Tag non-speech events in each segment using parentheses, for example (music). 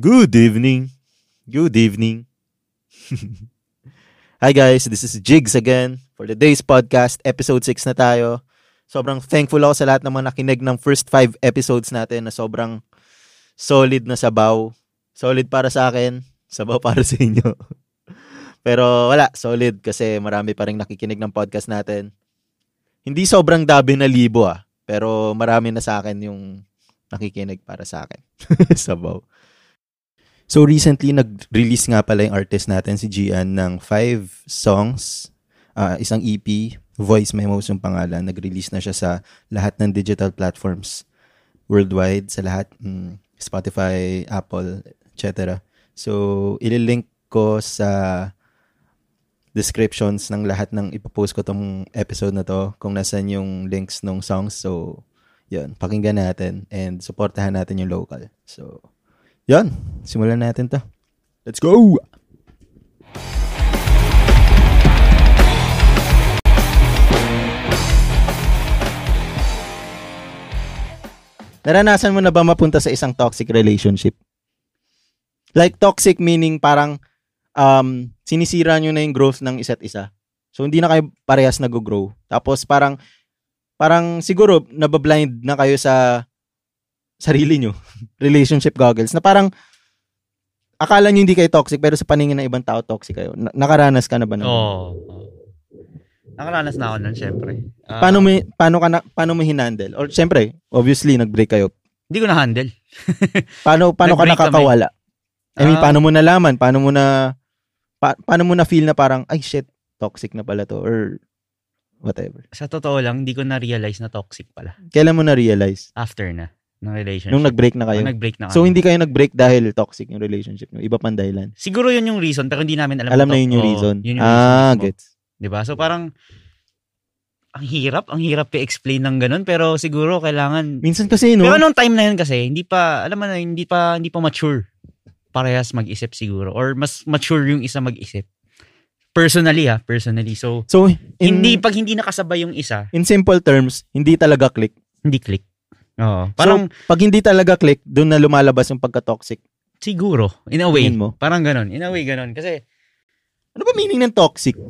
Good evening. Good evening. (laughs) Hi guys, this is Jigs again for the day's podcast, episode 6 na tayo. Sobrang thankful ako sa lahat ng mga nakinig ng first 5 episodes natin na sobrang solid na sabaw. Solid para sa akin, sabaw para (laughs) sa inyo. Pero wala, solid kasi marami pa rin nakikinig ng podcast natin. Hindi sobrang dabi na libo ah, pero marami na sa akin yung nakikinig para sa akin. (laughs) sabaw. So recently nag-release nga pala yung artist natin si Gian ng five songs, uh, isang EP, Voice Memos yung pangalan. Nag-release na siya sa lahat ng digital platforms worldwide, sa lahat, mm, Spotify, Apple, etc. So ililink ko sa descriptions ng lahat ng ipopost ko tong episode na to kung nasan yung links ng songs. So, yun, pakinggan natin and supportahan natin yung local. So, yan, simulan natin to. Let's go! Naranasan mo na ba mapunta sa isang toxic relationship? Like toxic meaning parang um, sinisira nyo na yung growth ng isa't isa. So hindi na kayo parehas nag-grow. Tapos parang parang siguro nabablind na kayo sa sarili nyo. (laughs) Relationship goggles. Na parang akala nyo hindi kayo toxic pero sa paningin ng ibang tao toxic kayo. Na- nakaranas ka na ba? Oo. Oh. Nakaranas na ako nun, syempre. Uh, paano mo paano ka na, paano mo hinandle? Or syempre, obviously nag-break kayo. Hindi ko na handle. (laughs) paano paano ka nakakawala? Kami. I mean, uh, paano mo nalaman? Paano mo na pa, paano mo na feel na parang ay shit, toxic na pala to or whatever. Sa totoo lang, hindi ko na realize na toxic pala. Kailan mo na realize? After na ng relationship. Nung nag-break na kayo? Nung nag-break na kayo. So, hindi kayo nag-break dahil toxic yung relationship nyo? Iba pang dahilan? Siguro yun yung reason, pero hindi namin alam. Alam na yun yung reason? Oh, yun yung ah, reason gets. Diba? So, parang, ang hirap, ang hirap i-explain ng ganun, pero siguro kailangan... Minsan kasi, no? Pero nung time na yun kasi, hindi pa, alam mo na, hindi pa, hindi pa mature. Parehas mag-isip siguro. Or mas mature yung isa mag-isip. Personally ha, personally. So, so in, hindi, pag hindi nakasabay yung isa... In simple terms, hindi talaga click. Hindi click. Oo. Parang, so, pag hindi talaga click, doon na lumalabas yung pagka-toxic. Siguro. In a way. Mo? Parang ganun. In a way, ganun. Kasi... Ano ba meaning ng toxic? (laughs)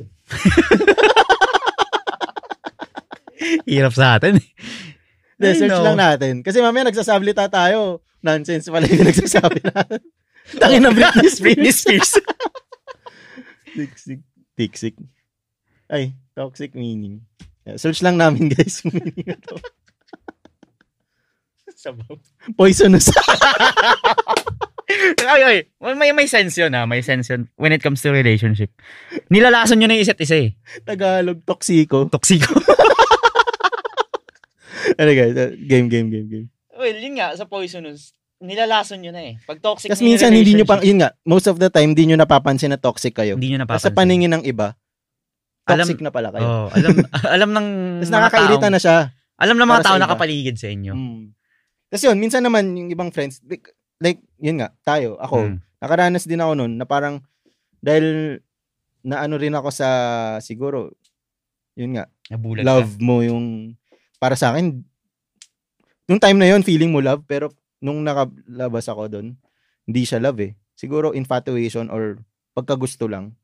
Hirap sa atin. De, search lang natin. Kasi mamaya nagsasablita tayo. Nonsense pala yung (laughs) nagsasabi natin. Tangin na Britney Spears. Spears. (laughs) Tiksik. Tiksik. Ay, toxic meaning. Search lang namin guys yung meaning na to. Sabaw. (laughs) Poisonous. (laughs) ay, ay. May, may sense yun ha. May sense yun when it comes to relationship. Nilalason nyo na yung isa't isa eh. Tagalog, toksiko. Toksiko. (laughs) ano guys, uh, game, game, game, game. Well, yun nga, sa poisonous, nilalason nyo na eh. Pag toxic Kasi minsan hindi nyo pang, yun nga, most of the time, hindi nyo napapansin na toxic kayo. Hindi nyo napapansin. Sa paningin ng iba, toxic alam, na pala kayo. Oh, alam, alam ng Tapos nakakairita na siya. Alam ng mga tao nakapaligid sa inyo. Hmm. Kasi yun, minsan naman yung ibang friends, like, like yun nga, tayo, ako, hmm. nakaranas din ako noon na parang, dahil na ano rin ako sa, siguro, yun nga, Nabulag love ka. mo yung, para sa akin, nung time na yun, feeling mo love, pero nung nakalabas ako doon, hindi siya love eh. Siguro infatuation or pagkagusto lang.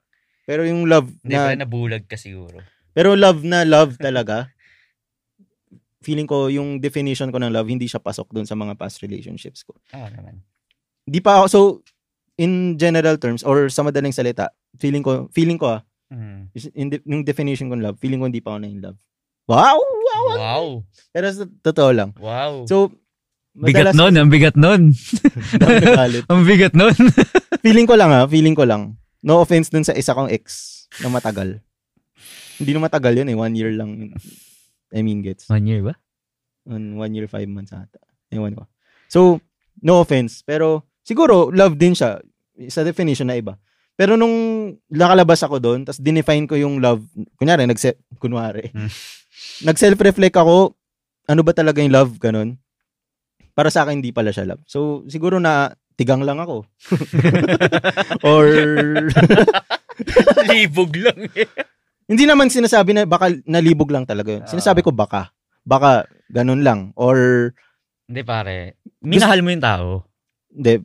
Pero yung love hindi, na... Hindi, nabulag ka siguro. Pero love na love talaga, feeling ko yung definition ko ng love hindi siya pasok doon sa mga past relationships ko. Ah, oh, naman. Di pa ako so in general terms or sa madaling salita, feeling ko feeling ko ah mm. in de, yung definition ko ng love, feeling ko hindi pa ako na in love. Wow! Wow! Wow! Pero sa totoo lang. Wow. So bigat nun, ang bigat nun. (laughs) ang bigat nun. (laughs) feeling ko lang ah, feeling ko lang. No offense dun sa isa kong ex na matagal. Hindi na matagal yun eh, one year lang. I mean, gets. One year ba? On one year, five months ata. Ewan ko. So, no offense. Pero, siguro, love din siya. Sa definition na iba. Pero nung nakalabas ako doon, tapos dinefine ko yung love, kunyari, nag kunwari, hmm. (laughs) nag-self-reflect ako, ano ba talaga yung love, ganun. Para sa akin, hindi pala siya love. So, siguro na tigang lang ako. (laughs) (laughs) Or... Libog lang eh. Hindi naman sinasabi na baka nalibog lang talaga yun. Sinasabi ko baka. Baka ganun lang. Or... Hindi pare. Minahal mo yung tao. Hindi.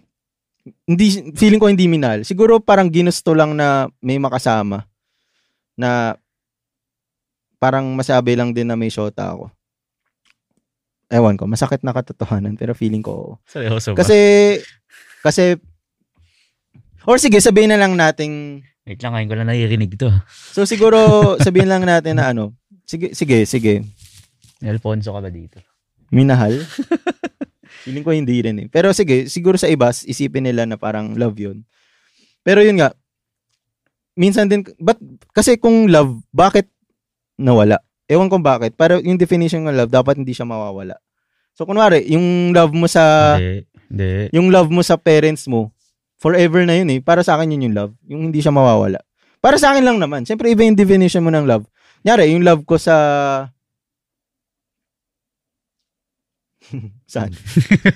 hindi feeling ko hindi minahal. Siguro parang ginusto lang na may makasama na parang masabi lang din na may shota ako. Ewan ko, masakit na katotohanan pero feeling ko. Seryoso ba? Kasi kasi or sige, sabihin na lang nating Wait lang, ngayon ko lang naririnig to. so siguro sabihin lang natin na ano, sige sige sige, Alfonso ka ba dito? minahal. feeling ko hindi rin eh. Pero sige, siguro sa iba isipin nila na parang love 'yun. Pero yun nga, minsan din, but, kasi kung love, bakit nawala? Ewan ko bakit. Pero yung definition ng love, dapat hindi siya mawawala. So, kunwari, yung love mo sa, Hindi. Hindi. yung love mo sa parents mo, forever na yun eh. Para sa akin yun yung love. Yung hindi siya mawawala. Para sa akin lang naman. Siyempre, iba yung definition mo ng love. Nyari, yung love ko sa... (laughs) Saan?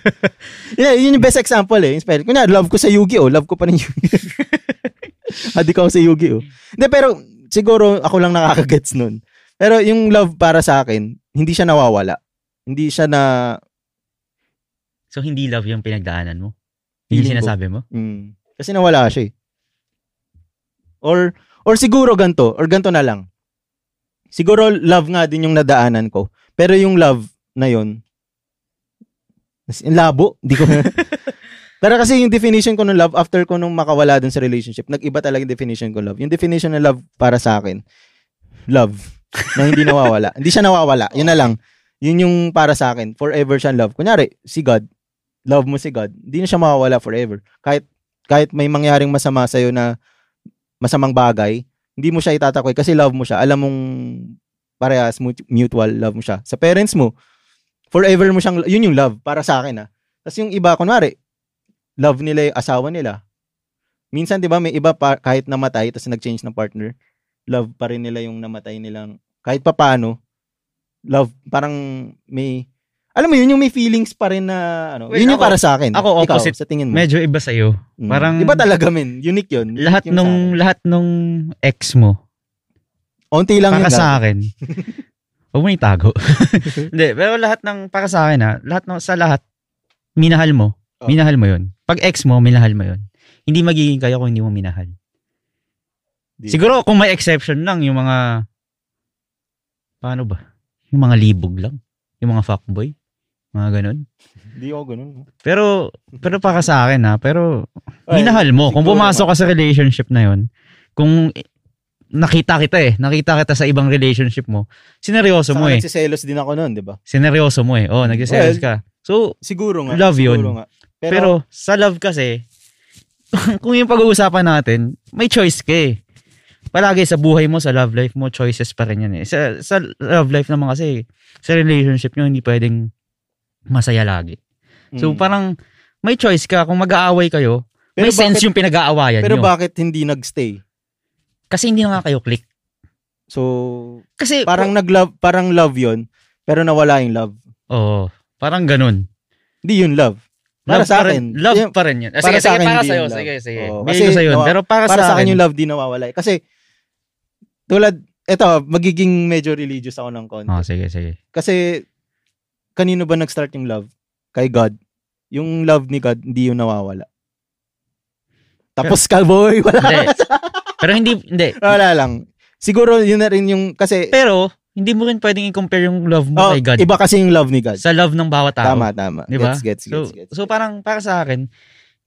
(laughs) yeah, yun yung best example eh. Inspired. Kunya, love ko sa Yu-Gi-Oh! Love ko pa rin Yu-Gi-Oh! (laughs) Adik ako sa Yu-Gi-Oh! Hindi, pero siguro ako lang nakakagets nun. Pero yung love para sa akin, hindi siya nawawala. Hindi siya na... So, hindi love yung pinagdaanan mo? Hindi Feeling ko. sinasabi mo? Mm, kasi nawala siya eh. Or, or siguro ganto, or ganto na lang. Siguro love nga din yung nadaanan ko. Pero yung love na in, labo. (laughs) Hindi ko (laughs) Pero kasi yung definition ko ng love after ko nung makawala dun sa relationship, nag-iba talaga yung definition ko love. Yung definition ng love para sa akin, love na hindi nawawala. hindi siya nawawala. Yun na lang. Yun yung para sa akin. Forever siyang love. Kunyari, si God, love mo si God, hindi na siya mawawala forever. Kahit kahit may mangyaring masama sa na masamang bagay, hindi mo siya itatakoy kasi love mo siya. Alam mong parehas mut- mutual love mo siya. Sa parents mo, forever mo siyang yun yung love para sa akin ah. Tapos yung iba kunwari, love nila yung asawa nila. Minsan 'di ba may iba pa, kahit namatay tapos nag-change ng partner, love pa rin nila yung namatay nilang kahit papaano love parang may alam mo yun yung may feelings pa rin na ano Wait, yun yung ako- para sa akin ako Ikaw, opposite. sa tingin mo Medyo iba sa'yo. Mm. parang- iba talaga men unique yun Unique Lahat yung sa nung, lahat nung ex mo, onti lang para yun sa dati. akin, (laughs) huwag mo itago. (laughs) Hindi, pero lahat ng, para sa akin ha, lahat ng, sa lahat, minahal mo. Oh. Minahal mo yun. Pag ex mo, minahal mo yun. Hindi magiging kayo kung hindi mo minahal. Di- Siguro kung may exception lang, yung mga, paano ba? Yung mga libog lang. Yung mga fuckboy. Mga ganun. Hindi ako ganun. Pero, pero para sa akin ha, pero Ay, minahal mo. Kung pumasok nga. ka sa relationship na yon, kung nakita kita eh, nakita kita sa ibang relationship mo, sineryoso Saka mo eh. nagsiselos din ako noon, di ba? Sineryoso mo eh. Oh, nagsiselos Well, ka. So, Siguro nga. Love yun. siguro nga. Pero, pero, sa love kasi, (laughs) kung yung pag-uusapan natin, may choice ka eh. Palagi sa buhay mo, sa love life mo, choices pa rin yan eh. Sa, sa love life naman kasi, sa relationship nyo, hindi pwedeng masaya lagi. So, mm. parang, may choice ka. Kung mag-aaway kayo, may Pero sense bakit- yung pinag-aawayan Pero nyo. bakit hindi nagstay? Kasi hindi na nga kayo click. So, Kasi, parang nag-love, parang love 'yon, pero nawala yung love. Oo. parang ganun. Hindi yun love. Para Love sa pa rin, akin, love pa rin yun. Ah, para Sige, sa sige, akin, para sa'yo. Sige, sige. Bigay kasi sa'yo. nawa- Pero para, Para sa, akin akin, yung love di nawawala. Kasi, tulad, eto, magiging medyo religious ako ng konti. Oh, sige, sige. Kasi, kanino ba nag-start yung love? Kay God. Yung love ni God, hindi yung nawawala. Tapos ka, boy. (laughs) Wala. Hindi. Pero hindi, hindi. Wala lang. Siguro, yun na rin yung, kasi, Pero, hindi mo rin pwedeng i-compare yung love mo oh, kay God iba kasi yung love ni God. sa love ng bawat tao. Tama, tama. Di ba? Gets, gets, So, gets, gets. so parang para sa akin,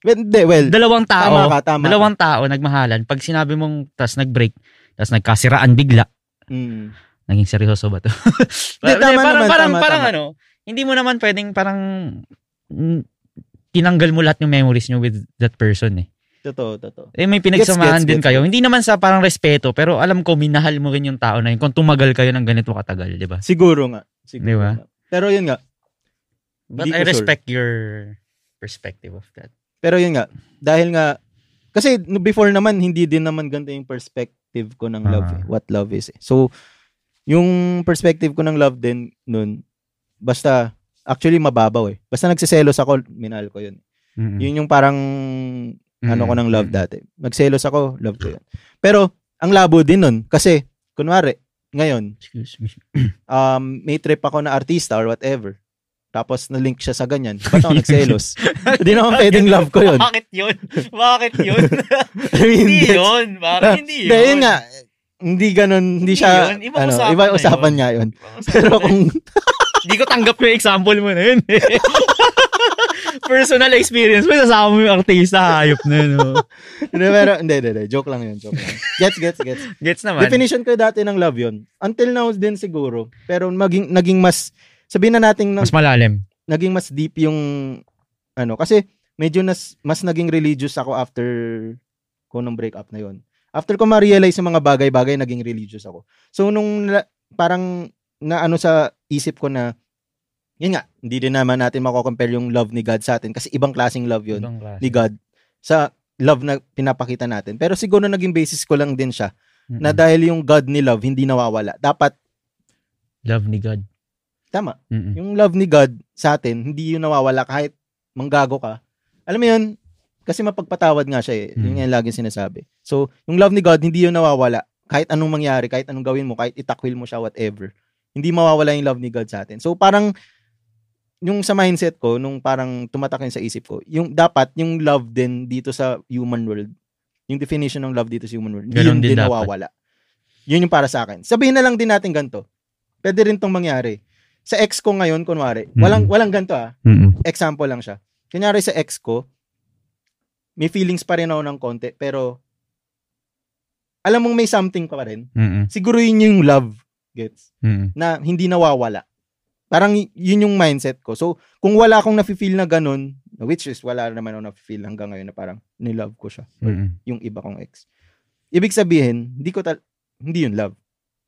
Well, hindi, well, dalawang tao, tama ka, tama dalawang tao nagmahalan, pag sinabi mong tas nag-break, tas nagkasiraan bigla, Mm. naging seryoso ba to? Hindi, tama parang, naman, parang, tama, parang tama. ano, hindi mo naman pwedeng parang mm, tinanggal mo lahat ng memories nyo with that person eh. Totoo, totoo. Eh may pinagsamahan Gets, gets, din gets, kayo. Hindi naman sa parang respeto, pero alam ko minahal mo rin yung tao na yun kung tumagal kayo ng ganito katagal, di ba? Siguro nga. Siguro Di ba? nga. Pero yun nga. But I ko sure. respect your perspective of that. Pero yun nga. Dahil nga, kasi before naman, hindi din naman ganito yung perspective ko ng love. Ah. eh. What love is. eh. So, yung perspective ko ng love din nun, basta, actually mababaw eh. Basta nagsiselos ako, minahal ko yun. Mm-mm. Yun yung parang, ano ko ng love dati. Nagselos ako, love ko yun. Pero, ang labo din nun, kasi, kunwari, ngayon, Excuse me. (clears throat) um, may trip ako na artista or whatever. tapos na-link siya sa ganyan, ba't ako (laughs) nagselos? Hindi naman pwedeng love ko yun. Bakit yun? Bakit yun? I (laughs) mean, hindi that's- yun. Parang hindi yun. Hindi, yun nga. Hindi ganun, hindi Hindi siya, yun. Ibang ano, usapan iba usapan yun. nga yun. Pero kung, Hindi ko tanggap yung example mo na yun. eh. (laughs) Personal experience mo, sasama mo yung artista, hayop na yun. oh. hindi, pero, hindi, hindi, hindi, joke lang yun, joke lang. Gets, gets, gets. Gets naman. Definition ko dati ng love yun. Until now din siguro. Pero maging, naging mas, sabihin na natin, Mas malalim. naging mas deep yung, ano, kasi medyo nas, mas naging religious ako after ko nung breakup na yun. After ko ma-realize yung mga bagay-bagay, naging religious ako. So, nung parang na ano sa isip ko na, yun nga, hindi din naman natin mako-compare yung love ni God sa atin kasi ibang klaseng love yun klase. ni God sa love na pinapakita natin. Pero siguro naging basis ko lang din siya Mm-mm. na dahil yung God ni love hindi nawawala. Dapat, Love ni God. tama, Mm-mm. yung love ni God sa atin, hindi yun nawawala kahit manggago ka. Alam mo yun, kasi mapagpatawad nga siya eh. Yun Hmm. nga yung laging sinasabi. So, yung love ni God, hindi yun nawawala. Kahit anong mangyari, kahit anong gawin mo, kahit itakwil mo siya, whatever. Hindi mawawala yung love ni God sa atin. So, parang, yung sa mindset ko, nung parang tumatak yun sa isip ko, yung dapat, yung love din dito sa human world, yung definition ng love dito sa human world, Ganun yun din din dapat. nawawala. Yun yung para sa akin. Sabihin na lang din natin ganito. Pwede rin tong mangyari. Sa ex ko ngayon, kunwari, walang, Mm. walang ganito ah. Mm-mm. Example lang siya. Kunyari sa ex ko, may feelings pa rin ako ng konti, pero alam mong may something pa rin. Mm-mm. Siguro yun yung love, gets? Mm-mm. Na hindi nawawala. Parang yun yung mindset ko. So, kung wala akong nafe-feel na ganun, which is wala naman ako nafe-feel hanggang ngayon na parang nilove ko siya. or Mm-mm. yung iba kong ex. Ibig sabihin, hindi ko tal- hindi yun love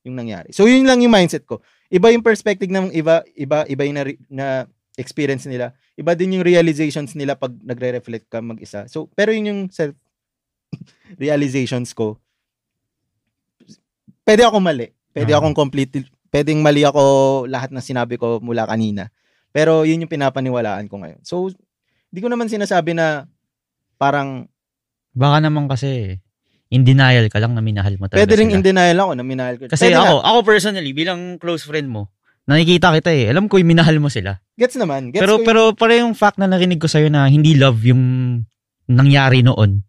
yung nangyari. So yun lang yung mindset ko. Iba yung perspective ng iba, iba iba yung na, na experience nila. Iba din yung realizations nila pag nagre-reflect ka mag-isa. So pero yun yung self (laughs) realizations ko. Pwede ako mali. Pwede Ah. akong completely pwedeng mali ako lahat ng sinabi ko mula kanina. Pero yun yung pinapaniwalaan ko ngayon. So hindi ko naman sinasabi na parang Baka naman kasi in denial ka lang na minahal mo talaga Pwede rin sila. in denial ako na minahal ko. Kasi Pwede ako, nga. ako personally, bilang close friend mo, nakikita kita eh. Alam ko yung minahal mo sila. Gets naman. Gets pero ko yung- pero para yung fact na narinig ko sa'yo na hindi love yung nangyari noon,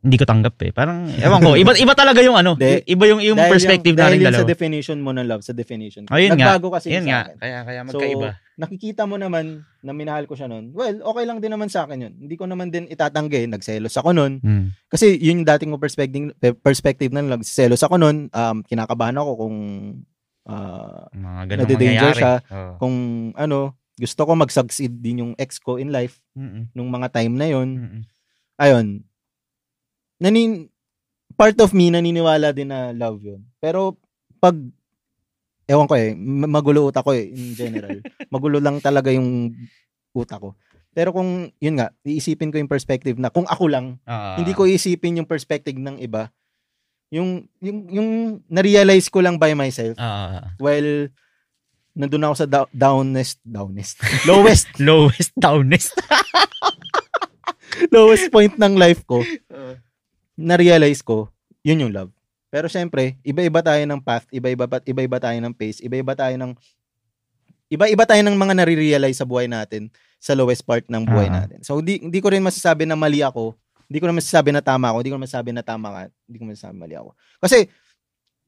hindi ko tanggap eh. Parang, ewan ko, iba, iba talaga yung ano, (laughs) iba yung, yung dahil perspective yung, dahil natin yun dalawa. sa definition mo ng love, sa definition ko. Ayun nga. Nagbago kasi Yan sa nga, akin. kaya, kaya So, magkaiba. nakikita mo naman na minahal ko siya noon. Well, okay lang din naman sa akin yun. Hindi ko naman din itatanggi. Nagselos ako noon. Hmm. Kasi yun yung dating ko perspective, perspective ng love. Selos ako noon. Um, kinakabahan ako kung ah, Mga mangyayari. siya. Oo. kung ano, gusto ko mag-succeed din yung ex ko in life Mm-mm. nung mga time na yun. Mm-mm. ayun, nanin, part of me naniniwala din na love yun. Pero, pag, ewan ko eh, ma- magulo utak ko eh, in general. (laughs) magulo lang talaga yung utak ko. Pero kung, yun nga, iisipin ko yung perspective na kung ako lang, Ah. hindi ko iisipin yung perspective ng iba, yung, yung, yung na-realize ko lang by myself, Ah. while nandun ako sa dow- downest, downest, (laughs) lowest, (laughs) lowest, downest. lowest point ng life ko, na-realize ko, yun yung love. Pero syempre, iba-iba tayo ng path, iba-iba iba-iba tayo ng pace, iba-iba tayo ng iba-iba tayo ng mga nare-realize sa buhay natin sa lowest part ng buhay Ah. natin. So hindi hindi ko rin masasabi na mali ako, hindi ko rin masasabi na tama ako, hindi ko rin masasabi na tama ka, hindi ko masasabi mali ako. Kasi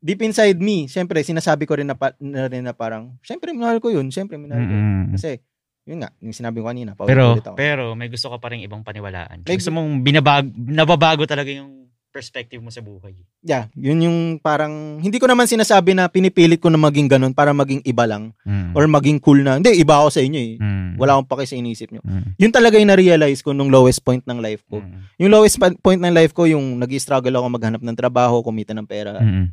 deep inside me, syempre sinasabi ko rin na, pa, na rin na parang, syempre minahal ko yun, syempre minahal ko. yun. Mm-mm. Kasi yun nga, yung sinabi ko kanina, Pero, ako. pero may gusto ka pa rin ibang paniwalaan. May gusto mong binabag, nababago talaga yung perspective mo sa buhay. yeah, yun yung parang hindi ko naman sinasabi na pinipilit ko na maging ganun para maging iba lang. Mm. or maging cool na. Hindi, iba ako sa inyo eh. Mm. Wala akong pake sa inisip nyo. Mm. Yun talaga yung na-realize ko nung lowest point ng life ko. Mm. Yung lowest point ng life ko, yung nag struggle ako maghanap ng trabaho, kumita ng pera Mm.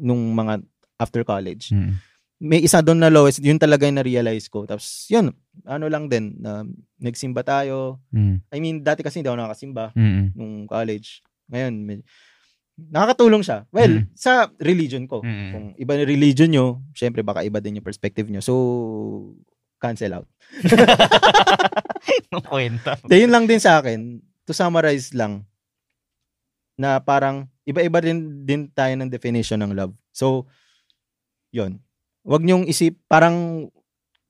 nung mga after college. Mm. May isa doon na lowest, yun talaga yung na-realize ko. Tapos, yun, ano lang din, na nagsimba tayo. Mm. I mean, dati kasi hindi ako nakakasimba Mm. nung college. Ngayon, may, nakakatulong siya. Well, Mm. sa religion ko. Mm. Kung iba na religion nyo, syempre baka iba din yung perspective nyo. So, cancel out. (laughs) Ang kwenta. De, yun lang din sa akin, to summarize lang, na parang iba-iba din, din tayo ng definition ng love. So, yun. Huwag niyong isip, parang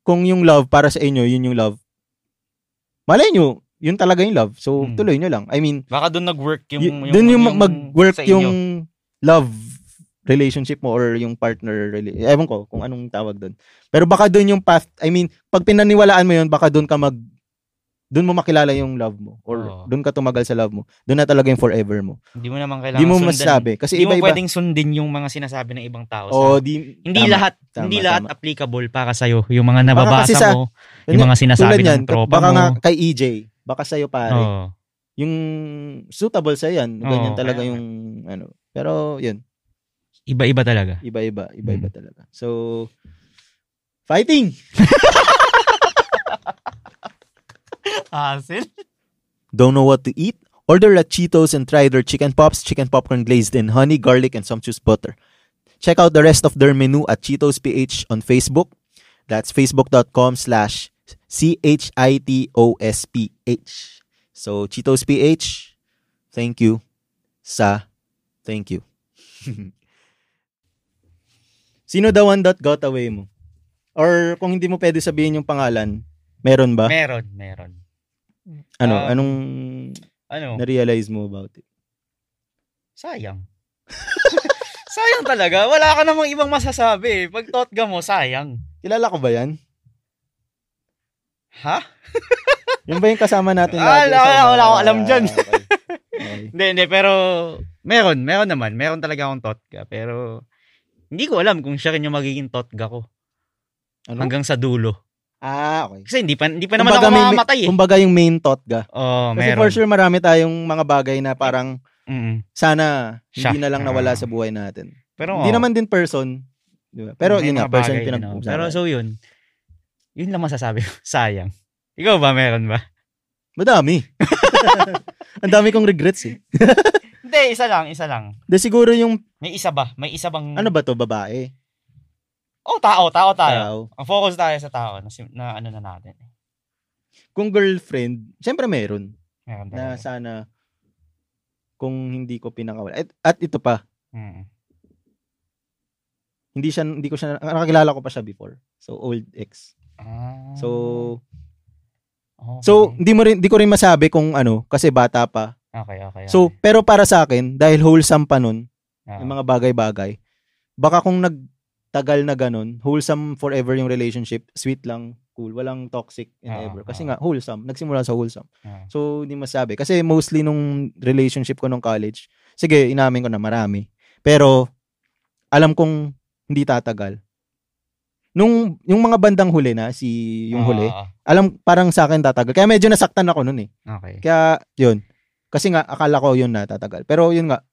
kung yung love para sa inyo, yun yung love. Malay nyo, yun talaga yung love. So, Hmm. tuloy nyo lang. I mean, Baka doon nag-work yung, y- dun yung, mag-work yung love relationship mo or yung partner ewan ko kung anong tawag doon. Pero baka doon yung path, I mean, pag pinaniwalaan mo yun, baka doon ka mag doon mo makilala yung love mo or Oo. doon ka tumagal sa love mo. Doon na talaga yung forever mo. Hindi mo naman kailangan Di mo sundan. masasabi kasi Hindi mo iba-iba. pwedeng sundin yung mga sinasabi ng ibang tao. O sa, di hindi tama. lahat tama, hindi lahat tama. applicable para sa yung mga nababasa sa- mo, yung mga sinasabi yan, ng tropa baka mo. nga kay EJ, baka sa'yo pare. Oo. Yung suitable sa yan, ganyan Oo, talaga kaya- yung ano. Pero yun, Iba-iba talaga. iba-iba, iba-iba Hmm. talaga. So fighting. (laughs) Hassle? Don't know what to eat? Order at Cheetos and try their chicken pops, chicken popcorn glazed in honey, garlic, and sumptuous butter. Check out the rest of their menu at Cheetos PH on Facebook. That's facebook.com slash C-H-I-T-O-S-P-H. So, Cheetos PH, thank you sa thank you. (laughs) Sino the one that got away mo? Or kung hindi mo pwede sabihin yung pangalan, meron ba? Meron, meron. Ano, Um, anong Ano? na-realize mo about it? Sayang. (laughs) sayang talaga. Wala ka namang ibang masasabi. eh. Pag totga mo, sayang. Kilala ko ba yan? Ha? (laughs) Yung ba yung kasama natin Ah, lagi? wala- wala akong alam dyan. Okay. (laughs) Okay. Hindi, hindi. Pero, meron. Meron naman. Meron talaga akong totga. Pero, hindi ko alam kung siya rin yung magiging totga ko. Ano? Hanggang sa dulo. Ah, okay. Kasi hindi pa, hindi pa naman Kumbaga ako mamamatay eh. Kumbaga yung main thought ga. Oo, Kasi meron. for sure marami tayong mga bagay na parang Mm-mm. sana Siya. hindi na lang nawala Ah. sa buhay natin. Pero, Hindi oo, naman din person. Di ba? Pero may yun nga, person pinag oo. Pero so yun, yun lang masasabi ko. (laughs) Sayang. Ikaw ba, meron ba? Madami. (laughs) Ang dami kong regrets eh. (laughs) Hindi, isa lang, isa lang. De siguro yung, May isa ba? May isa bang... ano ba to babae? Oh, tao, tao tayo. Tao. Ang focus tayo sa tao na, na ano na natin. Kung girlfriend, syempre meron. Meron Na talaga. sana kung hindi ko pinakawala. At, at ito pa, Mm. hindi siya hindi ko siya nakakilala ko pa siya before. So old ex. Ah. So okay. so hindi mo rin hindi ko rin masabi kung ano kasi bata pa. okay, okay. So pero para sa akin dahil wholesome pa nun, okay. yung mga bagay-bagay, baka kung nagtagal na ganun, wholesome forever yung relationship, sweet lang, cool, walang toxic and Oo, ever. Kasi oo. nga wholesome, nagsimula sa wholesome. Ah. So hindi masabi kasi mostly nung relationship ko nung college, sige, inamin ko na marami. Pero alam kong hindi tatagal. Nung yung mga bandang huli na si yung huli, Ah, alam parang sa akin tatagal. Kaya medyo nasaktan ako noon eh. okay. Kaya yun. Kasi nga akala ko yun na tatagal. Pero yun nga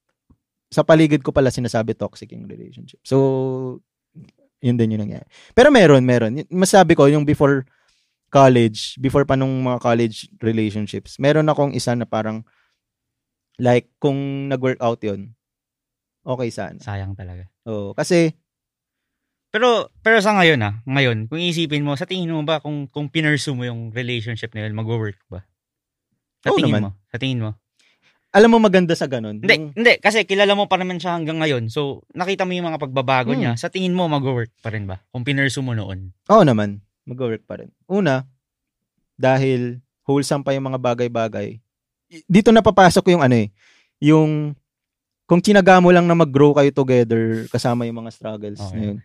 sa paligid ko pala sinasabi toxic yung relationship. So yun din yung nangyari. Pero meron, meron. Masabi ko yung before college, before pa nung mga college relationships, meron akong isa na parang like kung nag-work out yun, okay sana. Sayang talaga. Oo, kasi Pero pero sa ngayon ah, ngayon, kung isipin mo, sa tingin mo ba kung kung pinursue mo yung relationship na yun, mag-work ba? Sa Oo tingin naman. mo? Sa tingin mo? Alam mo maganda sa ganun. Hindi, yung- hindi kasi kilala mo pa naman siya hanggang ngayon. So, nakita mo yung mga pagbabago Hmm. niya. Sa tingin mo mag-work pa rin ba? Kung pinursue mo noon. Oo naman, mag-work pa rin. Una, dahil wholesome pa yung mga bagay-bagay. Dito na papasok yung ano eh, yung kung tinaga mo lang na mag-grow kayo together kasama yung mga struggles Okay. na yun.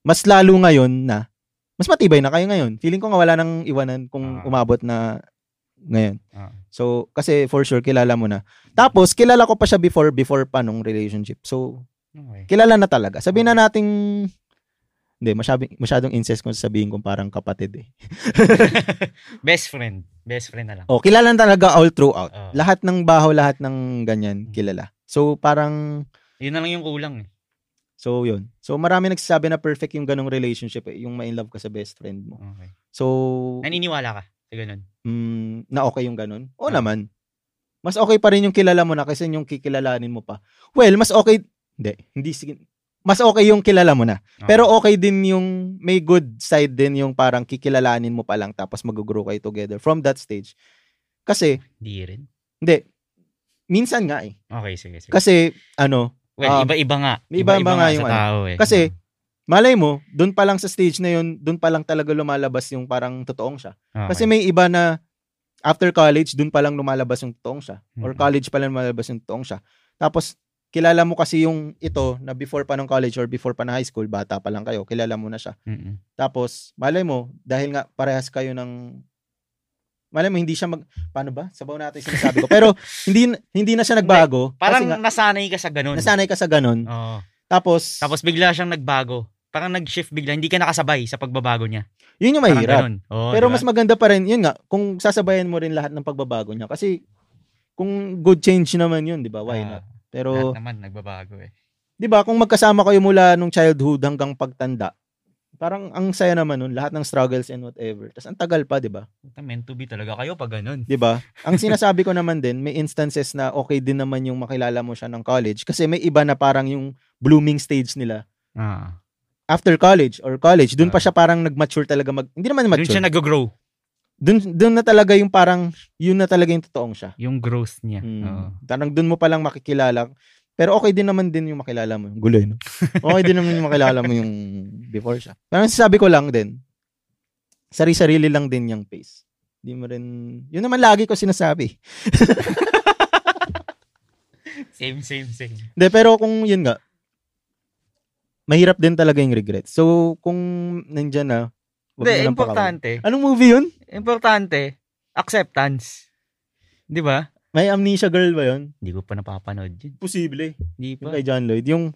Mas lalo ngayon na, mas matibay na kayo ngayon. Feeling ko nga wala nang iwanan kung Ah. umabot na ngayon. Ah. So, kasi for sure, kilala mo na. Tapos, kilala ko pa siya before, before pa nung relationship. So, Okay. kilala na talaga. Sabihin na nating hindi, masyadong, masyadong incest kung sabihin kong parang kapatid eh. (laughs) Best friend. Best friend na lang. Oh, kilala na talaga all throughout. Oo. Lahat ng baho, lahat ng ganyan, Hmm. kilala. So, parang, Yun na lang yung kulang eh. so yun. So, marami nagsasabi na perfect yung ganong relationship eh, yung ma-in love ka sa best friend mo. Okay. So, Naniniwala ka sa ganun? mm, na okay yung ganon? O Ah. naman. Mas okay pa rin yung kilala mo na kasi yung kikilalanin mo pa. Well, mas okay, hindi, hindi, sige- mas okay yung kilala mo na. Okay. Pero okay din yung may good side din yung parang kikilalanin mo pa lang tapos mag-grow kayo together from that stage. Kasi, Di rin. hindi, minsan nga eh. Okay, sige, sige. Kasi, ano, well, um, iba-iba nga. may iba-iba nga yung sa ano. tao eh. Kasi, malay mo, doon pa lang sa stage na yun, doon pa lang talaga lumalabas yung parang totoong siya. Okay. Kasi may iba na after college, doon pa lang lumalabas yung totoong siya. Or Mm. college pa lang lumalabas yung totoong siya. Tapos, kilala mo kasi yung ito na before pa ng college or before pa ng high school, bata pa lang kayo, kilala mo na siya. Mm-mm. Tapos, malay mo, dahil nga parehas kayo ng malay mo, hindi siya mag, paano ba? Sabaw natin yung sinasabi ko. Pero, (laughs) hindi, hindi na siya nagbago. Parang nga, nasanay ka sa ganun. nasanay ka sa ganun. Oo. Tapos, Tapos bigla siyang nagbago. Parang nag-shift bigla. Hindi ka nakasabay sa pagbabago niya. yun yung mahirap. Oo, Pero di ba? mas maganda pa rin, yun nga, kung sasabayan mo rin lahat ng pagbabago niya. Kasi, kung good change naman yun, di ba? Why Ah, not? Pero, lahat naman nagbabago eh. di ba, kung magkasama kayo mula nung childhood hanggang pagtanda, parang ang saya naman nun, lahat ng struggles and whatever. Tapos ang tagal pa, di ba? Meant to be talaga kayo pag ganun. 'Di ba? Ang sinasabi ko naman din, may instances na okay din naman yung makilala mo siya ng college kasi may iba na parang yung blooming stage nila Ah. After college or college, dun pa Ah. siya parang nag-mature talaga mag hindi naman Doon mature. siya nag-grow. Dun dun na talaga yung parang yun na talaga yung totoong siya. Yung growth niya. Mm. Oo. Parang dun mo pa lang makikilala. Pero okay din naman din yung makilala mo. Gulo, eh, no? (laughs) Okay din naman yung makilala mo yung before siya. Pero sabi ko lang din, sari-sarili lang din yung pace. Hindi mo rin, yun naman lagi ko sinasabi. (laughs) Same, same, same. Hindi, pero kung yun nga, mahirap din talaga yung regret. So, kung nandyan na, wag Hindi, pakawalan. importante. Anong movie yun? Importante, acceptance. Di ba? May amnesia girl ba yun? Hindi ko pa napapanood yun. Posible. Hindi Yung pa. kay John Lloyd. Yung,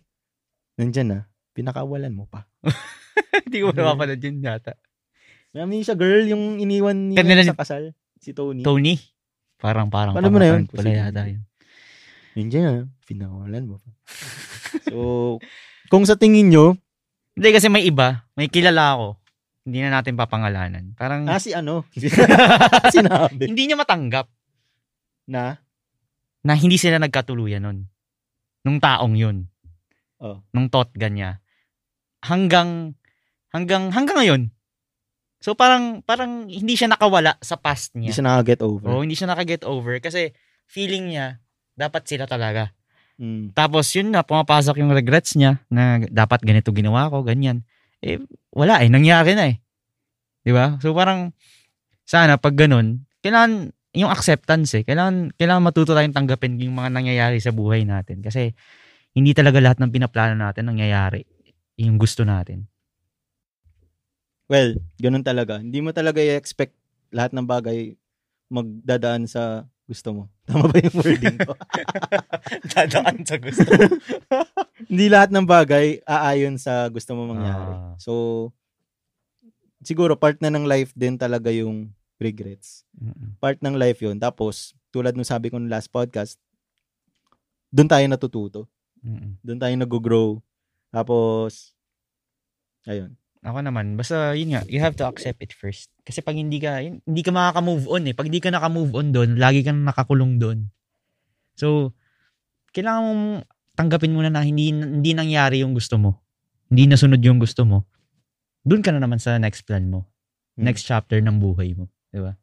nandyan na, pinakawalan mo pa. (laughs) Hindi ko pa napapanood yun yata. May amnesia girl, yung iniwan niya Kanila- sa kasal. Si Tony. Tony? Parang, parang. Paano mo na yun? Pala yata yun. Nandyan na, pinakawalan mo pa. So, kung sa tingin nyo, Hindi kasi may iba. May kilala ako. Hindi na natin papangalanan. Parang, ah, si ano? (laughs) (laughs) Sinabi. hindi niya matanggap Na? na hindi sila nagkatuluyan nun. Nung taong yun. Oh. Nung totga niya. Hanggang, hanggang, hanggang ngayon. So parang, parang hindi siya nakawala sa past Hindi niya. siya nakaget over. Oo, hindi siya nakaget over kasi feeling niya, dapat sila talaga. Mm. Tapos yun na, pumapasok yung regrets niya na dapat ganito ginawa ko, ganyan. Eh, wala eh, nangyari na eh. Di ba? So parang, sana pag ganun, kailangan, yung acceptance eh, kailangan, kailangan matuto tayong tanggapin yung mga nangyayari sa buhay natin. Kasi, hindi talaga lahat ng pinaplano natin nangyayari yung gusto natin. Well, ganun talaga. Hindi mo talaga i-expect lahat ng bagay magdadaan sa gusto mo. Tama ba yung wording ko? (laughs) Dadaan sa gusto. (laughs) Hindi lahat ng bagay aayon sa gusto mo mangyari. Ah. So, siguro part na ng life din talaga yung regrets. Part ng life yun. Tapos, tulad nung sabi ko ng last podcast, doon tayo natututo. Doon tayo nag-grow. Tapos, ayun. Ako naman, basta yun nga, you have to accept it first. Kasi pag hindi ka, yun- hindi ka makaka-move on eh. Pag hindi ka naka-move on doon, lagi kang nakakulong doon. So, kailangan mong tanggapin muna na hindi, hindi nangyari yung gusto mo. Hindi nasunod yung gusto mo. Doon ka na naman sa next plan mo. Hmm. Next chapter ng buhay mo. Di ba?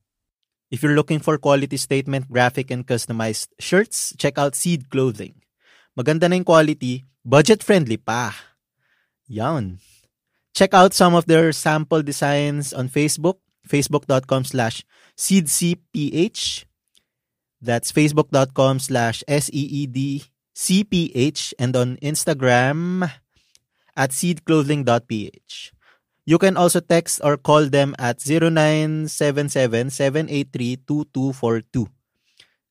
If you're looking for quality statement, graphic, and customized shirts, check out Seed Clothing. Maganda na yung quality, budget-friendly pa. Yan. Check out some of their sample designs on Facebook, facebook.com slash seedcph. That's facebook.com slash S-E-E-D-C-P-H and on Instagram at seedclothing.ph. You can also text or call them at 0977-783-2242.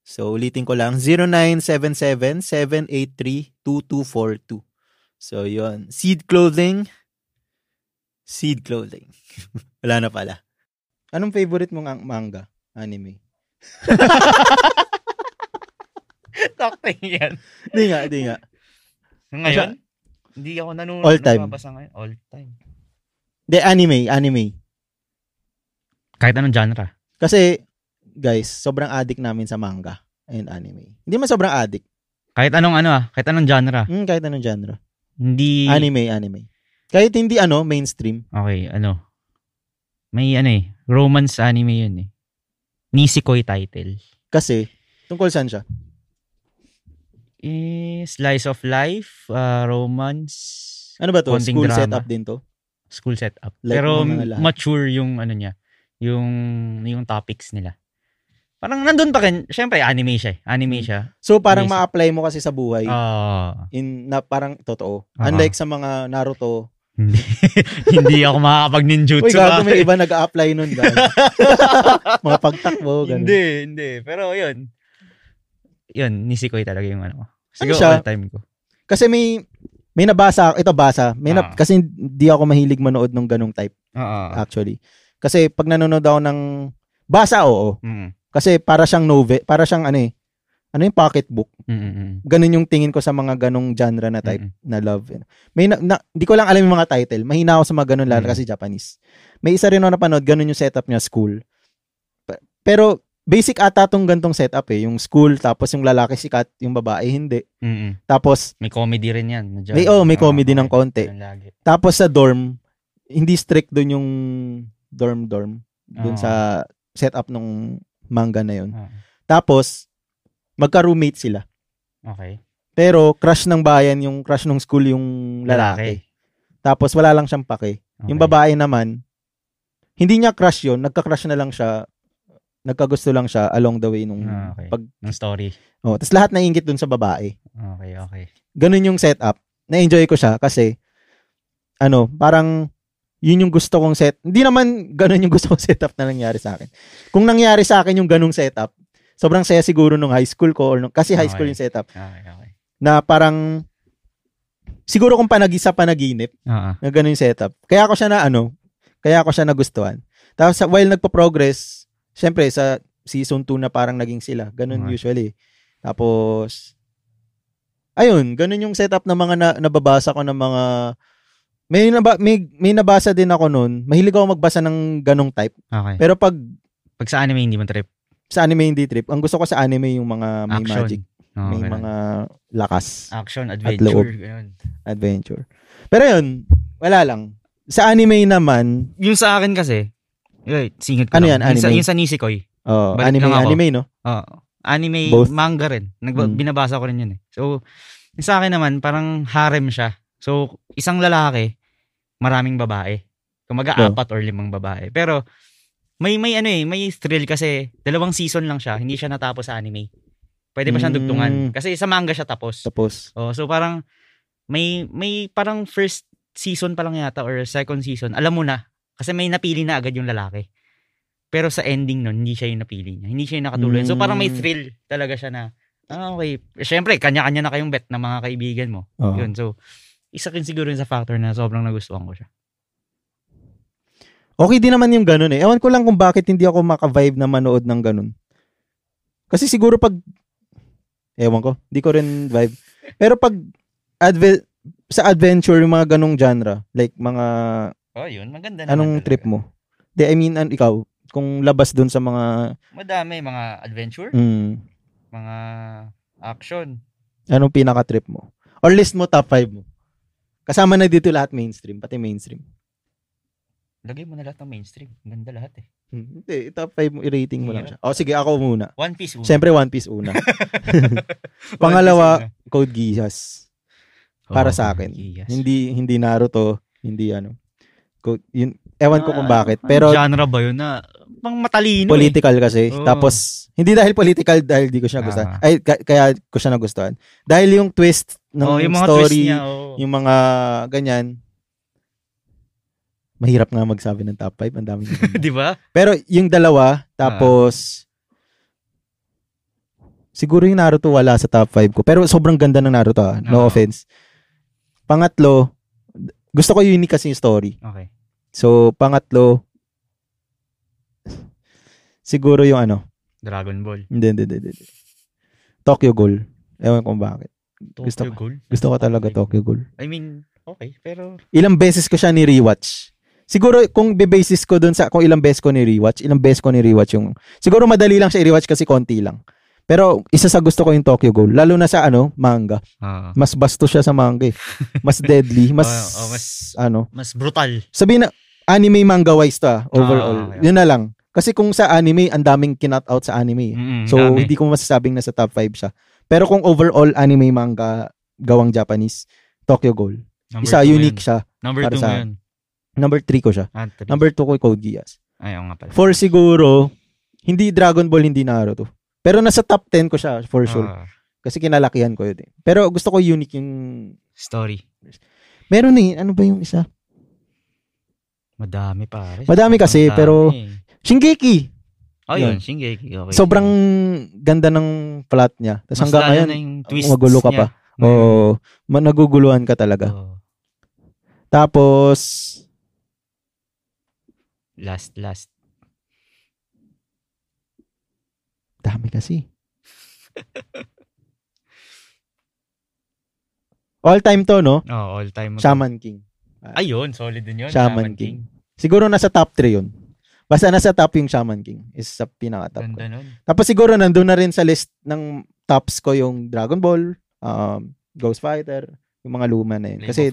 So, ulitin ko lang, 0977-783-2242. So, yon Seed Clothing. Seed Clothing. (laughs) Wala na pala. Anong favorite mong ang- manga? Anime? (laughs) Takting yan. Hindi nga, hindi nga. Ngayon, hindi ako nanonood. All time. nababasa ngayon. All time. Hindi, anime, anime. Kahit anong genre. Kasi, guys, sobrang addict namin sa manga and anime. Hindi man sobrang addict. Kahit anong ano ah, kahit anong genre. Hmm, kahit anong genre. Hindi, Anime, anime. Kahit hindi ano, mainstream. Okay, ano. May ano eh, romance anime yun eh. Nisikoi title. Kasi, tungkol saan siya? Eh, slice of life, uh, romance, Ano ba to? School drama. setup din to? School setup. Like Pero mature yung ano niya, yung yung topics nila. Parang nandun pa rin, syempre anime siya eh. Anime siya. So, parang Basic. ma-apply mo kasi sa buhay. Ah, in na parang totoo. Ah. Unlike sa mga Naruto. (laughs) hindi, ako makakapag-ninjutsu. Uy, gago may iba nag-a-apply nun. gago. (laughs) mga pagtakbo, ganun. Hindi, hindi. Pero yun. Yun, nisikoy talaga yung ano. ko. Siguro siya? all time ko. Kasi may may nabasa, ito basa. May na, Ah. kasi hindi ako mahilig manood ng ganong type Oo. actually. Kasi pag nanonood ako ng basa oo. Mm. Kasi para siyang novel, para siyang ano eh, ano yung pocketbook. Mm, mm, mm. Ganun yung tingin ko sa mga ganong genre na type Mm, na love. May na, na, di ko lang alam yung mga title. Mahina ako sa mga ganun lalo Mm. kasi Japanese. May isa rin ako napanood, ganun yung setup niya, school. Pe- Pero basic ata tong gantong setup eh. Yung school, tapos yung lalaki sikat, yung babae hindi. mm, mm. Tapos, May comedy rin yan. Nadyan. may, oh, may Ah, comedy ng okay. konti. Ganun lagi. Tapos sa dorm, hindi strict dun yung dorm-dorm. Dun Oo. sa setup nung manga na yun. Ah, Tapos, magka-roommate sila. okay. Pero crush ng bayan, yung crush ng school yung lalaki. Tapos wala lang siyang pake. Yung Okay. babae naman, hindi niya crush yun, nagka-crush na lang siya, nagkagusto lang siya along the way nung Ah, okay. pag, Ng story. oh, tapos lahat naingit dun sa babae. Okay, okay. Ganun yung setup. Na-enjoy ko siya kasi, ano, parang, yun yung gusto kong set. Hindi naman ganun yung gusto kong (laughs) setup na nangyari sa akin. Kung nangyari sa akin yung ganung setup, sobrang saya siguro nung high school ko or nung, kasi high school Okay. yung setup Okay, okay. na parang siguro kung panagi sa panaginip Oo. na ganun yung setup. Kaya ako siya na ano, kaya ako siya nagustuhan. Tapos sa- while nagpo-progress, syempre sa season 2 na parang naging sila. Ganun Okay. usually. Tapos ayun, ganun yung setup ng mga na, nababasa ko ng mga may, naba, may may nabasa din ako noon. Mahilig ako magbasa ng ganong type. Okay. Pero pag Pag sa anime, hindi mo trip. Sa anime hindi trip, ang gusto ko sa anime yung mga may Action. magic, Oo, may ganun. mga lakas. Action, adventure. ganun. adventure. Pero yun, wala lang. Sa anime naman, Yung sa akin kasi, eh, singit ko Ano lang. yan, Yung sa, anime? yung sa Nisekoi. oh, Balik anime, anime, no? Oo. anime, Both. manga rin. Nagba- Mm. Binabasa ko rin yun eh. So, sa akin naman, parang harem siya. So, isang lalaki, maraming babae. Kumaga Yeah. apat or limang babae. Pero, may may ano eh, may thrill kasi dalawang season lang siya, hindi siya natapos sa anime. Pwede pa siyang Mm. dugtungan. Kasi sa manga siya tapos. Tapos, Oh, so parang may may parang first season pa lang yata or second season, alam mo na kasi may napili na agad yung lalaki. Pero sa ending nun, hindi siya yung napili niya. Hindi siya yung nakatuloy. So parang may Mm. thrill talaga siya na, ah, okay. Siyempre, kanya-kanya na kayong bet ng mga kaibigan mo. oh. Yun, so, isa rin siguro yun sa factor na sobrang nagustuhan ko siya. Okay din naman yung ganun eh. Ewan ko lang kung bakit hindi ako maka-vibe na manood ng ganun. Kasi siguro pag, ewan ko, hindi ko rin vibe. Pero pag, adve- sa adventure, yung mga ganong genre, like mga, Oh, yun. Maganda naman anong talaga. trip mo? De, I mean, an, ikaw, kung labas dun sa mga, Madami. Mga adventure, mm, mga action. anong pinaka-trip mo? Or list mo top 5 mo? Kasama na dito lahat mainstream, pati mainstream. Lagay mo na lahat ng mainstream. Ganda lahat eh. Hmm, Hindi, top 5 mo, i-rating mo lang siya. O sige, ako muna. One Piece una. Siyempre, One Piece una. (laughs) (laughs) One Pangalawa. Code Geass. Para Oh, sa akin. yes. Hindi hindi Naruto, hindi ano. Code, yun, ewan ko kung Ah, bakit. anong Pero genre ba yun na pang matalino eh. political kasi. Oo. Tapos, hindi dahil political dahil di ko siya gustuhan. Ah. Ay, ka- kaya ko siya nagustuhan. Dahil yung twist ng Oh, yung mga twist story, niya, oh. yung mga ganyan, mahirap nga magsabi ng top 5. Ang dami. (laughs) Di ba? Pero yung dalawa, tapos, siguro yung Naruto wala sa top 5 ko. Pero sobrang ganda ng Naruto ah. No Oo. offense. Pangatlo, gusto ko unique kasi yung story. Okay. So, pangatlo, siguro yung ano, Dragon Ball. hindi, hindi, hindi, hindi. Tokyo Ghoul. Ewan ko bakit. Tokyo Gusto ko- Ghoul. Gusto ko talaga Tokyo Ghoul. I mean, okay, pero Ilang beses ko siya ni-rewatch. Siguro kung be-basis ko dun sa kung ilang beses ko ni-rewatch, ilang beses ko ni-rewatch yung Siguro madali lang siya i-rewatch kasi konti lang. Pero isa sa gusto ko yung Tokyo Ghoul, lalo na sa ano, manga. ah, Mas basto siya sa manga eh. Mas deadly, (laughs) mas, Oh, oh, mas- ano. mas brutal. Sabihin na anime manga wise to ah, overall. Ah, okay. Yun na lang. Kasi kung sa anime, ang daming kinat out sa anime. eh. Mm-mm, So dami. hindi ko masasabing nasa top 5 siya. Pero kung overall anime manga gawang Japanese, Tokyo Ghoul. Number Isa, unique yun. siya. Number para 2 sa mo akin. yun. Number 3 ko siya. Ah, three. Number 2 ko Code Geass. Ay, oo nga pala. Four siguro, hindi Dragon Ball, hindi Naruto. Pero nasa top 10 ko siya, for sure. Ah, Kasi kinalakihan ko yun eh. Pero gusto ko unique yung... story. Meron eh, ano ba yung isa? Madami pare. Madami kasi, Ang dami pero. Shingeki! Oh, yun. yun. Shingeki. Okay. Sobrang ganda ng plot niya. Tapos hanggang ngayon, na yung twists magulo ka niya. pa. Oo, ma- naguguluhan ka talaga. Oo. Tapos, Last, last. dami kasi. (laughs) All time to, no? Oh, all time. Shaman King. Ayun, solid din yun. Shaman King. Siguro nasa top 3 yun. Basta nasa top yung Shaman King. Is sa pinaka-top ko. Nun. Tapos siguro nandun na rin sa list ng tops ko yung Dragon Ball, um, Ghost Fighter, yung mga luma na yun. Kasi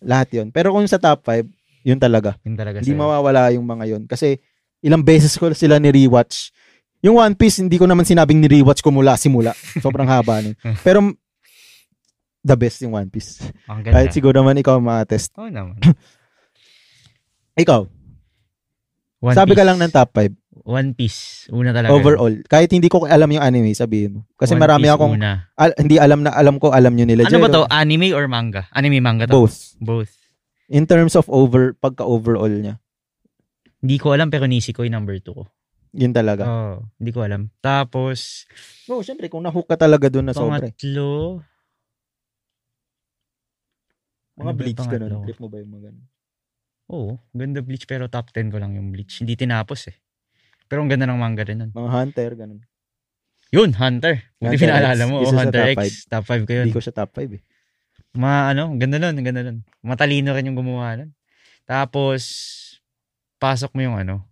lahat yun. Pero kung sa top 5, yun talaga. Yun talaga Hindi sa'yo. mawawala yung mga yun. Kasi ilang beses ko sila ni-rewatch. Yung One Piece, hindi ko naman sinabing ni-rewatch ko mula simula. Sobrang haba nun. (laughs) Pero the best yung One Piece. Ang ganda. Kahit siguro naman ikaw ma-test. Oo naman. (clears throat) Ikaw, One sabi ka Piece. lang ng top 5. One Piece. Una talaga. Overall. Kahit hindi ko alam yung anime, sabihin mo. Kasi One marami Piece akong Una. al- hindi alam na alam ko, alam nyo nila. Ano ba Jero. to? Anime or manga? Anime manga to? Both. Both. In terms of over, pagka-overall niya. Hindi ko alam pero Nisikoi number 2 ko. Yun talaga. Oh, hindi ko alam. Tapos, No, syempre, kung nahook ka talaga doon na sobra. eh. pangatlo, Mga Ano bleach yung ganun. pangatlo? Trip mo ba yung mga ganun? Oo, ganda Bleach pero top 10 ko lang yung Bleach. Hindi tinapos eh. Pero ang ganda ng manga rin nun. Mga hunter, ganun. Yun, Hunter. Hunter pinaalala mo. Isa Oh, Hunter top X. five. Top 5 ko yun. Hindi ko siya top 5 eh. Ma, ano, ang ganda nun, ang ganda nun. Matalino rin yung gumawa nun. Tapos, pasok mo yung ano,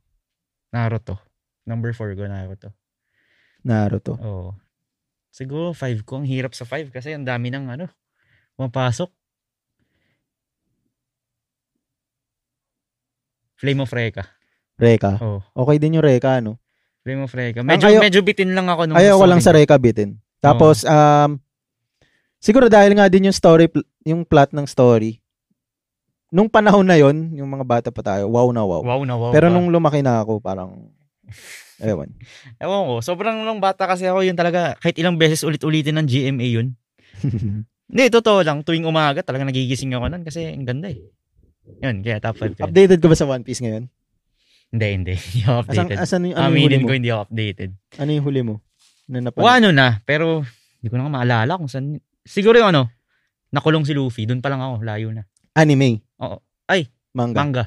Naruto. Number 4 ko, Naruto. Naruto. Oo. Siguro 5 ko. Ang hirap sa 5 kasi ang dami ng ano, pumapasok. Flame of Reka. Reka. Oh, Okay din yung Reka, no? Flame of Reka. Ang Medyo, ayaw- medyo bitin lang ako nung Ayaw ko lang sa Reka bitin. Tapos, um, siguro dahil nga din yung story, yung plot ng story, nung panahon na yon yung mga bata pa tayo, wow na wow. Wow na wow Pero pa. nung lumaki na ako, parang, ewan. (laughs) Ewan ko, sobrang nung bata kasi ako yun talaga, kahit ilang beses ulit-ulitin ng GMA yun. (laughs) Hindi, totoo lang, tuwing umaga talaga nagigising ako nun kasi ang ganda eh. Yun, kaya top 5 ko. Updated ka ba sa One Piece ngayon? Hindi, hindi. (laughs) Hindi ako Asan, updated. asan yung, ano yung huli Aminin mo? ko, hindi ako updated. Ano yung huli mo? Na napan- O ano na, pero hindi ko na nga maalala kung saan. Siguro yung ano, nakulong si Luffy, doon pa lang ako, layo na. Anime. Oo. Ay, Manga. Manga.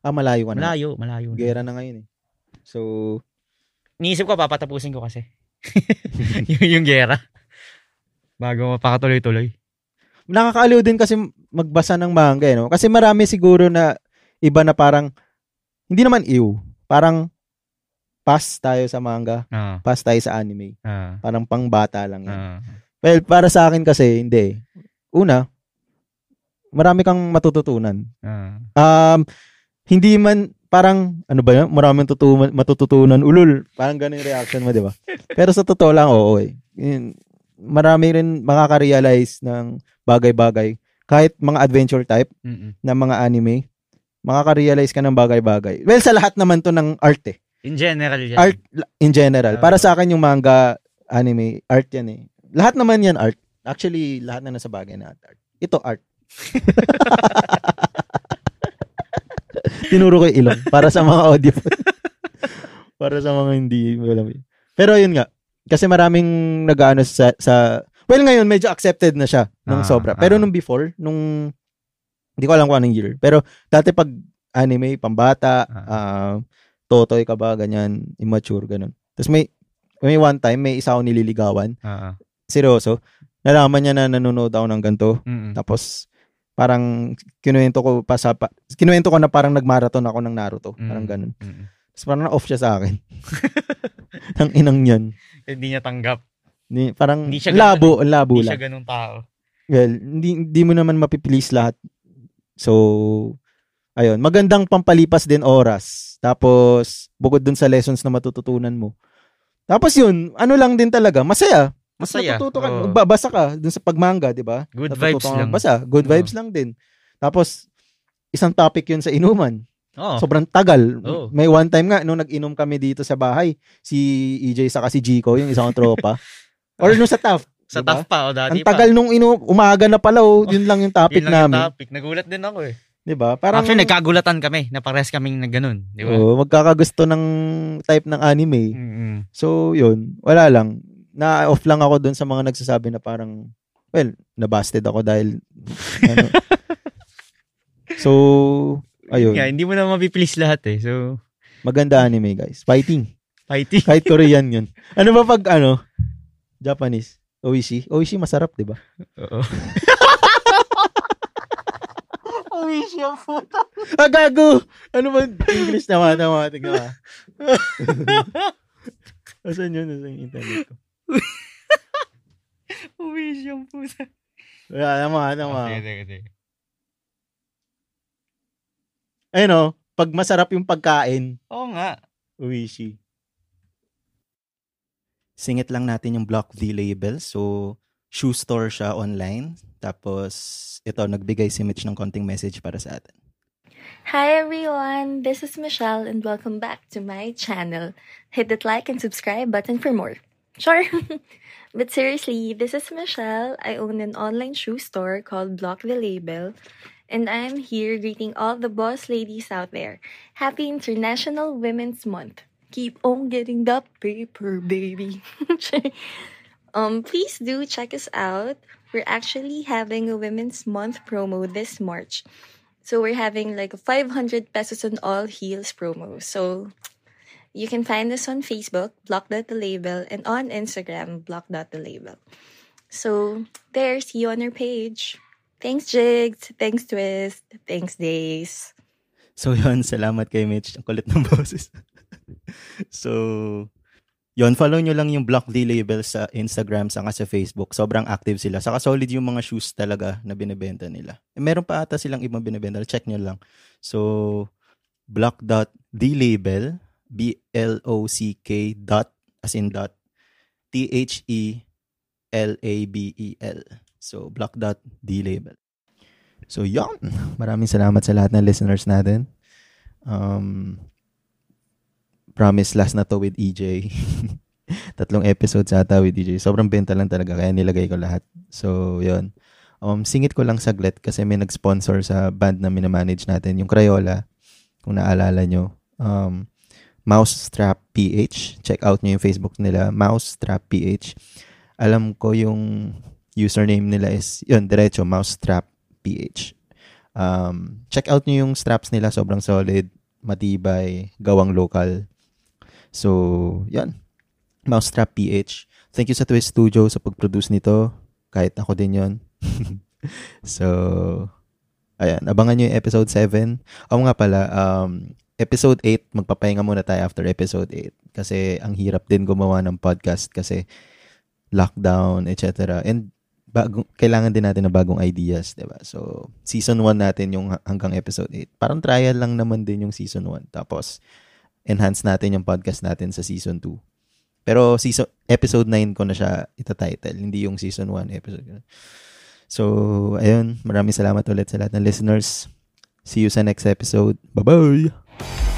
ah, malayo ka na. Malayo, malayo. na. Gera na ngayon eh. So, Iniisip ko, papatapusin ko kasi. (laughs) yung, yung gera. Bago mapakatuloy-tuloy. nakakaaliw din kasi magbasa ng manga eh, no? Kasi marami siguro na iba na parang hindi naman ew, parang pass tayo sa manga, Ah, pass tayo sa anime. ah, Parang pangbata lang yan. ah. Well, para sa akin kasi hindi. Una, marami kang matututunan. ah. Um, hindi man parang ano ba 'yan? Maraming tututunan, matututunan ulul. Parang ganun yung reaction mo, 'di ba? (laughs) Pero sa totoo lang, oo eh. Yun, Marami rin makaka-realize ng bagay-bagay. Kahit mga adventure type Mm-mm. na mga anime, makaka-realize ka ng bagay-bagay. Well, sa lahat naman to ng art eh. In general yan. Art in general. Ah. Para sa akin yung manga, anime, art yan eh. Lahat naman yan art. Actually, lahat na nasa bagay na art. Ito art. (laughs) Tinuro ko yung ilong para sa mga audio. (laughs) para sa mga hindi alam. Pero yun nga, kasi maraming nag-ano sa, sa well ngayon medyo accepted na siya nung Ah, sobra. Pero ah. nung before, nung hindi ko alam kung anong year. Pero dati pag anime, pambata, Ah. ah, totoy ka ba, ganyan, immature, ganun. Tapos may, may one time, may isa ako nililigawan, Ah, ah. Seryoso, nalaman niya na nanonood ako ng ganito. Mm-mm. Tapos, parang kinuwento ko pa sa, pa, kinuwento ko na parang nagmarathon ako ng Naruto. Parang Mm. ganun. Mm-mm. Tapos parang na-off siya sa akin. (laughs) Ang inang yan. Hindi niya tanggap. Ni, parang Hindi siya labo, ang labo Hindi lang. siya ganung tao. Well, hindi, hindi mo naman mapipilis lahat. So, ayun. Magandang pampalipas din oras. Tapos, bukod dun sa lessons na matututunan mo. Tapos yun, ano lang din talaga, masaya. Mas Masaya. natututo ka. Oo. Magbabasa ka dun sa pagmanga, di ba? Good Natututo vibes lang. magbasa. Good Oo. vibes lang din. Tapos, isang topic yun sa inuman. Oo. Sobrang tagal. Oo. May one time nga, nung nag-inom kami dito sa bahay, si EJ saka si Jico, yung isang tropa. (laughs) Or nung sa TAF. Sa diba? tough pa, o Ang dati tagal nung ino, umaga na pala, oh, yun lang yung pa. topic Yun lang yung namin. topic. Nagulat din ako eh. Di ba? Parang, Actually, nagkagulatan kami. Napares kaming na ganun. Di ba? Oo, magkakagusto ng type ng anime. Mm-mm. So, yun. Wala lang. Na-off lang ako dun sa mga nagsasabi na parang, well, nabasted ako dahil, ano. (laughs) So, ayun. Yeah, hindi mo na mapiplease lahat eh. So, Maganda anime, guys. Fighting. fighting. Kahit (laughs) Korean yun. Ano ba pag, ano, Japanese? Oishi? Oishi masarap, di ba? Oo. (laughs) Oishi ang puta. Ah, gago! Ano ba? English naman, naman. Tingnan ka. Asan yun? Asan yung internet ko? Uwi siyang pusa. Wala naman, naman. Sige, sige, sige. Ayun o, pag masarap yung pagkain, Oo nga. Uishi. Singit lang natin yung Block V label. So, shoe store siya online. Tapos, ito, nagbigay si Mitch ng konting message para sa atin. Hi everyone, this is Michelle and welcome back to my channel. Hit that like and subscribe button for more. Sure. (laughs) but seriously, this is Michelle. I own an online shoe store called Block the Label. And I'm here greeting all the boss ladies out there. Happy International Women's Month. Keep on getting the paper, baby. (laughs) um, please do check us out. We're actually having a Women's Month promo this March. So we're having like a 500 pesos on all heels promo. So you can find us on Facebook, block.the-label, and on Instagram, block.the-label. So there, see you on our page. Thanks, Jigs. Thanks, Twist. Thanks, Days. So, (laughs) yun, salamat kay Mitch. Ang kulit ng (laughs) boses. so, yun, follow nyo lang yung Block D label sa Instagram saka sa Facebook. Sobrang active sila. Saka solid yung mga shoes talaga na binibenta nila. Eh, meron pa ata silang ibang binibenta. Check nyo lang. So, block.dlabel, B-L-O-C-K dot, as in dot, T-H-E-L-A-B-E-L. So, block.dlabel. So, yon Maraming salamat sa lahat ng listeners natin. Um, promise last na to with EJ. (laughs) Tatlong episodes ata with EJ. Sobrang benta lang talaga kaya nilagay ko lahat. So, yon Um, singit ko lang saglit kasi may nag-sponsor sa band na minamanage natin, yung Crayola. Kung naalala nyo. Um, Mousetrap PH. Check out nyo yung Facebook nila. Mousetrap PH. Alam ko yung username nila is, yun, diretso, Mousetrap PH. Um, check out nyo yung straps nila. Sobrang solid, matibay, gawang local. So, yan. Mousetrap PH. Thank you sa Twist Studio sa pag-produce nito. Kahit ako din yon (laughs) so, ayan. Abangan nyo yung episode 7. O nga pala, um, episode 8, magpapahinga muna tayo after episode 8. Kasi ang hirap din gumawa ng podcast kasi lockdown, etc. And bago, kailangan din natin ng bagong ideas, 'di ba? So, season 1 natin yung hanggang episode 8. Parang trial lang naman din yung season 1. Tapos enhance natin yung podcast natin sa season 2. Pero season episode 9 ko na siya ita-title, hindi yung season 1 episode. So, ayun, maraming salamat ulit sa lahat ng listeners. See you sa next episode. Bye-bye. Thank you.